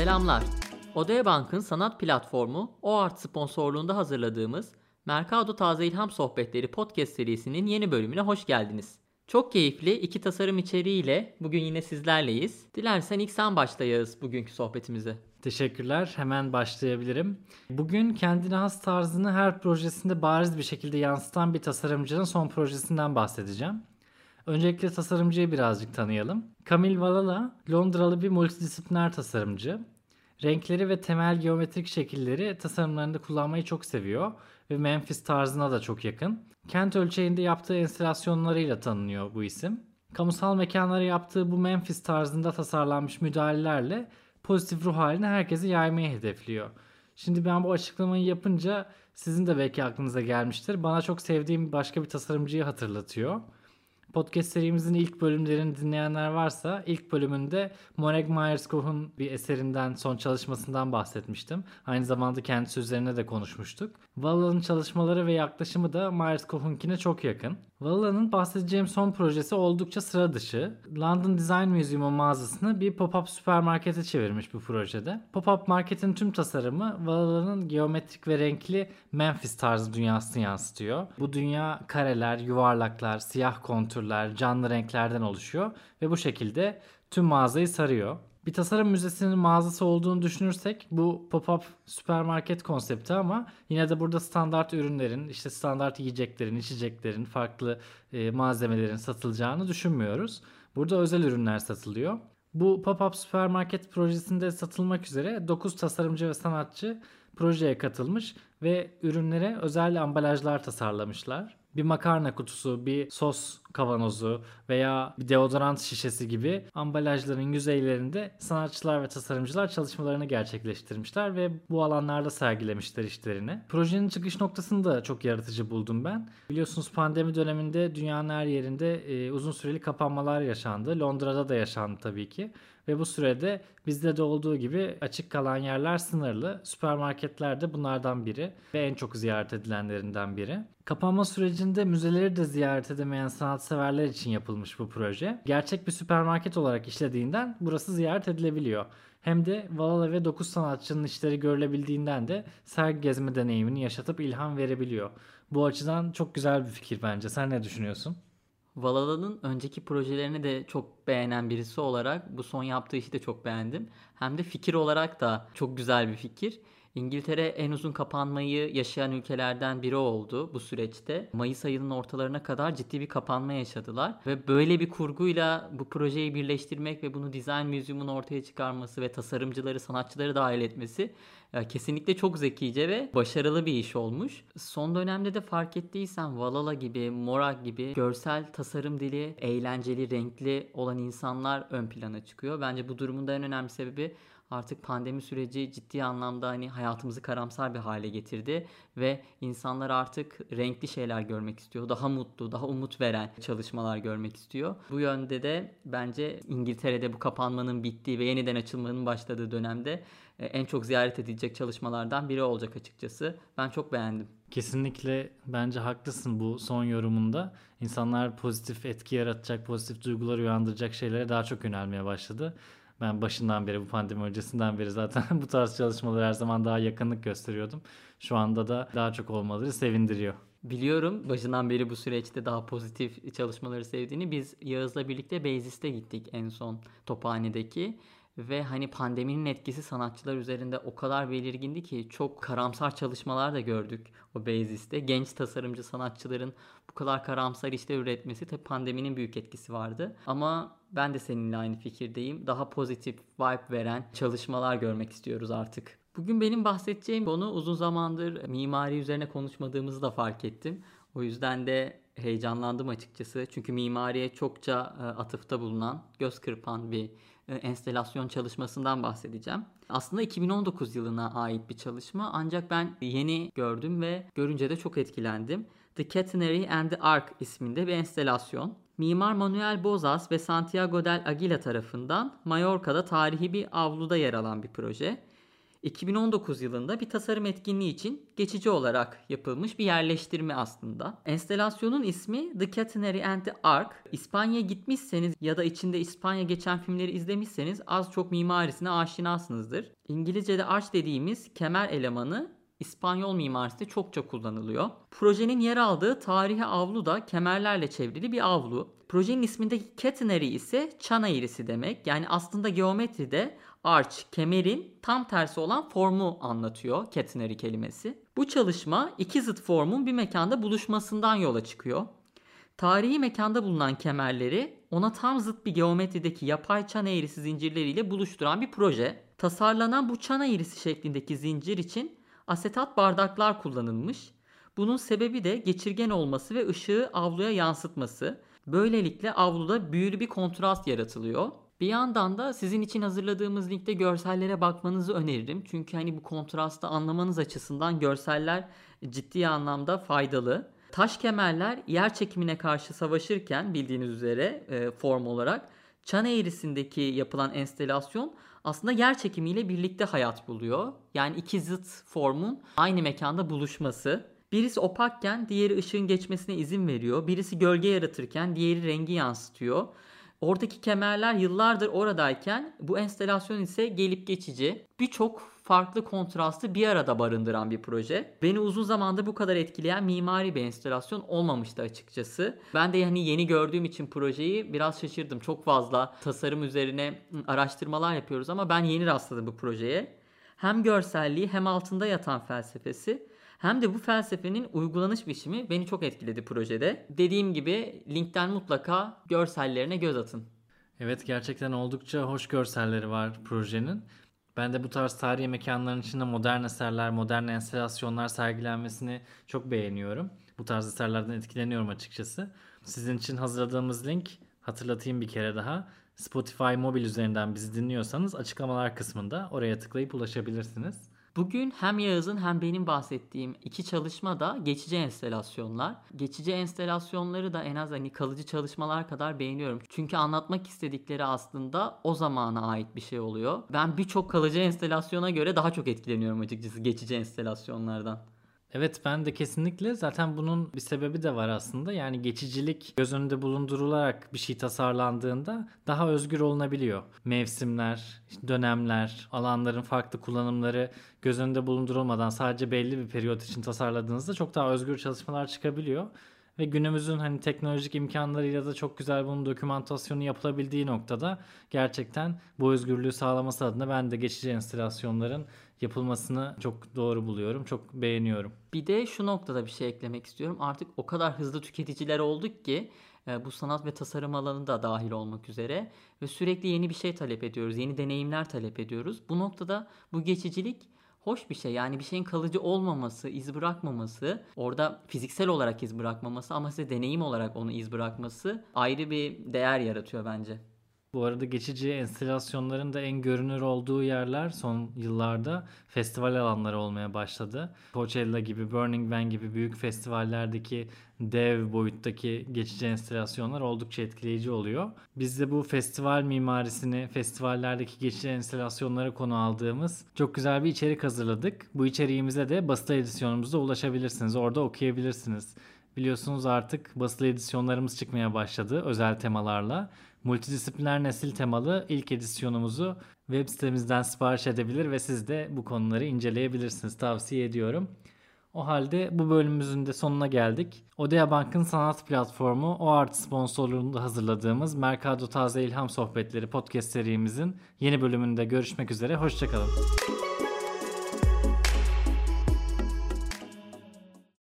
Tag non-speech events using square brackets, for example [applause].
Selamlar. Odaya Bank'ın sanat platformu OART sponsorluğunda hazırladığımız Mercado Taze İlham Sohbetleri podcast serisinin yeni bölümüne hoş geldiniz. Çok keyifli iki tasarım içeriğiyle bugün yine sizlerleyiz. Dilersen ilk sen başla Yağız bugünkü sohbetimize. Teşekkürler. Hemen başlayabilirim. Bugün kendine has tarzını her projesinde bariz bir şekilde yansıtan bir tasarımcının son projesinden bahsedeceğim. Öncelikle tasarımcıyı birazcık tanıyalım. Camille Valala, Londralı bir multidisipliner tasarımcı. Renkleri ve temel geometrik şekilleri tasarımlarında kullanmayı çok seviyor ve Memphis tarzına da çok yakın. Kent ölçeğinde yaptığı enstalasyonlarıyla tanınıyor bu isim. Kamusal mekanlara yaptığı bu Memphis tarzında tasarlanmış müdahalelerle pozitif ruh halini herkese yaymayı hedefliyor. Şimdi ben bu açıklamayı yapınca sizin de belki aklınıza gelmiştir. Bana çok sevdiğim başka bir tasarımcıyı hatırlatıyor. Podcast serimizin ilk bölümlerini dinleyenler varsa ilk bölümünde Monet Myers-Koh'un bir eserinden son çalışmasından bahsetmiştim. Aynı zamanda kendisi üzerine de konuşmuştuk. Valla'nın çalışmaları ve yaklaşımı da Myers-Koh'unkine çok yakın. Valla'nın bahsedeceğim son projesi oldukça sıra dışı. London Design Museum'un mağazasını bir pop-up süpermarkete çevirmiş bu projede. Pop-up marketin tüm tasarımı Valla'nın geometrik ve renkli Memphis tarzı dünyasını yansıtıyor. Bu dünya kareler, yuvarlaklar, siyah kontürler, canlı renklerden oluşuyor ve bu şekilde tüm mağazayı sarıyor. Bir tasarım müzesinin mağazası olduğunu düşünürsek bu pop-up süpermarket konsepti ama yine de burada standart ürünlerin, işte standart yiyeceklerin, içeceklerin, farklı e, malzemelerin satılacağını düşünmüyoruz. Burada özel ürünler satılıyor. Bu pop-up süpermarket projesinde satılmak üzere 9 tasarımcı ve sanatçı projeye katılmış ve ürünlere özel ambalajlar tasarlamışlar bir makarna kutusu, bir sos kavanozu veya bir deodorant şişesi gibi ambalajların yüzeylerinde sanatçılar ve tasarımcılar çalışmalarını gerçekleştirmişler ve bu alanlarda sergilemişler işlerini. Projenin çıkış noktasını da çok yaratıcı buldum ben. Biliyorsunuz pandemi döneminde dünyanın her yerinde e, uzun süreli kapanmalar yaşandı. Londra'da da yaşandı tabii ki. Ve bu sürede bizde de olduğu gibi açık kalan yerler sınırlı. Süpermarketler de bunlardan biri ve en çok ziyaret edilenlerinden biri. Kapanma sürecinde müzeleri de ziyaret edemeyen sanatseverler için yapılmış bu proje. Gerçek bir süpermarket olarak işlediğinden burası ziyaret edilebiliyor. Hem de Valala ve 9 sanatçının işleri görülebildiğinden de sergi gezme deneyimini yaşatıp ilham verebiliyor. Bu açıdan çok güzel bir fikir bence. Sen ne düşünüyorsun? Valala'nın önceki projelerini de çok beğenen birisi olarak bu son yaptığı işi de çok beğendim. Hem de fikir olarak da çok güzel bir fikir. İngiltere en uzun kapanmayı yaşayan ülkelerden biri oldu bu süreçte. Mayıs ayının ortalarına kadar ciddi bir kapanma yaşadılar ve böyle bir kurguyla bu projeyi birleştirmek ve bunu Design Museum'un ortaya çıkarması ve tasarımcıları, sanatçıları dahil etmesi e, kesinlikle çok zekice ve başarılı bir iş olmuş. Son dönemde de fark ettiysen Valala gibi, Morak gibi görsel tasarım dili, eğlenceli, renkli olan insanlar ön plana çıkıyor. Bence bu durumun da en önemli sebebi artık pandemi süreci ciddi anlamda hani hayatımızı karamsar bir hale getirdi ve insanlar artık renkli şeyler görmek istiyor. Daha mutlu, daha umut veren çalışmalar görmek istiyor. Bu yönde de bence İngiltere'de bu kapanmanın bittiği ve yeniden açılmanın başladığı dönemde e, en çok ziyaret edilecek çalışmalardan biri olacak açıkçası. Ben çok beğendim. Kesinlikle bence haklısın bu son yorumunda. İnsanlar pozitif etki yaratacak, pozitif duygular uyandıracak şeylere daha çok yönelmeye başladı. Ben başından beri bu pandemi öncesinden beri zaten [laughs] bu tarz çalışmaları her zaman daha yakınlık gösteriyordum. Şu anda da daha çok olmaları sevindiriyor. Biliyorum başından beri bu süreçte daha pozitif çalışmaları sevdiğini. Biz Yağız'la birlikte Beyzis'te gittik en son Tophane'deki. Ve hani pandeminin etkisi sanatçılar üzerinde o kadar belirgindi ki çok karamsar çalışmalar da gördük o Beyzis'te. Genç tasarımcı sanatçıların bu kadar karamsar işler üretmesi tabii pandeminin büyük etkisi vardı. Ama ben de seninle aynı fikirdeyim. Daha pozitif vibe veren çalışmalar görmek istiyoruz artık. Bugün benim bahsedeceğim konu uzun zamandır mimari üzerine konuşmadığımızı da fark ettim. O yüzden de heyecanlandım açıkçası. Çünkü mimariye çokça e, atıfta bulunan, göz kırpan bir enstelasyon çalışmasından bahsedeceğim. Aslında 2019 yılına ait bir çalışma ancak ben yeni gördüm ve görünce de çok etkilendim. The Catenary and the Ark isminde bir enstelasyon. Mimar Manuel Bozas ve Santiago del Aguila tarafından Mallorca'da tarihi bir avluda yer alan bir proje. 2019 yılında bir tasarım etkinliği için geçici olarak yapılmış bir yerleştirme aslında. Enstelasyonun ismi The Catenary and the Ark. İspanya'ya gitmişseniz ya da içinde İspanya geçen filmleri izlemişseniz az çok mimarisine aşinasınızdır. İngilizce'de arch dediğimiz kemer elemanı İspanyol mimarisinde çokça kullanılıyor. Projenin yer aldığı tarihi avlu da kemerlerle çevrili bir avlu. Projenin ismindeki catenary ise çan eğrisi demek. Yani aslında geometride arch, kemerin tam tersi olan formu anlatıyor catenary kelimesi. Bu çalışma iki zıt formun bir mekanda buluşmasından yola çıkıyor. Tarihi mekanda bulunan kemerleri ona tam zıt bir geometrideki yapay çan eğrisi zincirleriyle buluşturan bir proje. Tasarlanan bu çan eğrisi şeklindeki zincir için asetat bardaklar kullanılmış. Bunun sebebi de geçirgen olması ve ışığı avluya yansıtması. Böylelikle avluda büyülü bir kontrast yaratılıyor. Bir yandan da sizin için hazırladığımız linkte görsellere bakmanızı öneririm. Çünkü hani bu kontrastı anlamanız açısından görseller ciddi anlamda faydalı. Taş kemerler yer çekimine karşı savaşırken bildiğiniz üzere e, form olarak çan eğrisindeki yapılan enstelasyon aslında yer çekimiyle birlikte hayat buluyor. Yani iki zıt formun aynı mekanda buluşması. Birisi opakken diğeri ışığın geçmesine izin veriyor. Birisi gölge yaratırken diğeri rengi yansıtıyor. Oradaki kemerler yıllardır oradayken bu enstelasyon ise gelip geçici. Birçok farklı kontrastı bir arada barındıran bir proje. Beni uzun zamandır bu kadar etkileyen mimari bir enstelasyon olmamıştı açıkçası. Ben de yani yeni gördüğüm için projeyi biraz şaşırdım. Çok fazla tasarım üzerine araştırmalar yapıyoruz ama ben yeni rastladım bu projeye. Hem görselliği hem altında yatan felsefesi hem de bu felsefenin uygulanış biçimi beni çok etkiledi projede. Dediğim gibi linkten mutlaka görsellerine göz atın. Evet gerçekten oldukça hoş görselleri var projenin. Ben de bu tarz tarihi mekanların içinde modern eserler, modern enstalasyonlar sergilenmesini çok beğeniyorum. Bu tarz eserlerden etkileniyorum açıkçası. Sizin için hazırladığımız link hatırlatayım bir kere daha. Spotify mobil üzerinden bizi dinliyorsanız açıklamalar kısmında oraya tıklayıp ulaşabilirsiniz. Bugün hem Yağız'ın hem benim bahsettiğim iki çalışma da geçici enstelasyonlar. Geçici enstelasyonları da en az hani kalıcı çalışmalar kadar beğeniyorum. Çünkü anlatmak istedikleri aslında o zamana ait bir şey oluyor. Ben birçok kalıcı enstelasyona göre daha çok etkileniyorum açıkçası geçici enstelasyonlardan. Evet ben de kesinlikle zaten bunun bir sebebi de var aslında. Yani geçicilik göz önünde bulundurularak bir şey tasarlandığında daha özgür olunabiliyor. Mevsimler, dönemler, alanların farklı kullanımları göz önünde bulundurulmadan sadece belli bir periyot için tasarladığınızda çok daha özgür çalışmalar çıkabiliyor. Ve günümüzün hani teknolojik imkanlarıyla da çok güzel bunun dokümantasyonu yapılabildiği noktada gerçekten bu özgürlüğü sağlaması adına ben de geçici enstalasyonların yapılmasını çok doğru buluyorum. Çok beğeniyorum. Bir de şu noktada bir şey eklemek istiyorum. Artık o kadar hızlı tüketiciler olduk ki e, bu sanat ve tasarım alanı da dahil olmak üzere ve sürekli yeni bir şey talep ediyoruz. Yeni deneyimler talep ediyoruz. Bu noktada bu geçicilik hoş bir şey. Yani bir şeyin kalıcı olmaması, iz bırakmaması, orada fiziksel olarak iz bırakmaması ama size deneyim olarak onu iz bırakması ayrı bir değer yaratıyor bence. Bu arada geçici enstalasyonların da en görünür olduğu yerler son yıllarda festival alanları olmaya başladı. Coachella gibi, Burning Man gibi büyük festivallerdeki dev boyuttaki geçici enstalasyonlar oldukça etkileyici oluyor. Biz de bu festival mimarisini, festivallerdeki geçici enstalasyonlara konu aldığımız çok güzel bir içerik hazırladık. Bu içeriğimize de basılı edisyonumuzda ulaşabilirsiniz. Orada okuyabilirsiniz. Biliyorsunuz artık basılı edisyonlarımız çıkmaya başladı özel temalarla. Multidisipliner nesil temalı ilk edisyonumuzu web sitemizden sipariş edebilir ve siz de bu konuları inceleyebilirsiniz. Tavsiye ediyorum. O halde bu bölümümüzün de sonuna geldik. Odea Bank'ın sanat platformu O Art sponsorluğunda hazırladığımız Mercado Taze İlham Sohbetleri podcast serimizin yeni bölümünde görüşmek üzere. Hoşçakalın.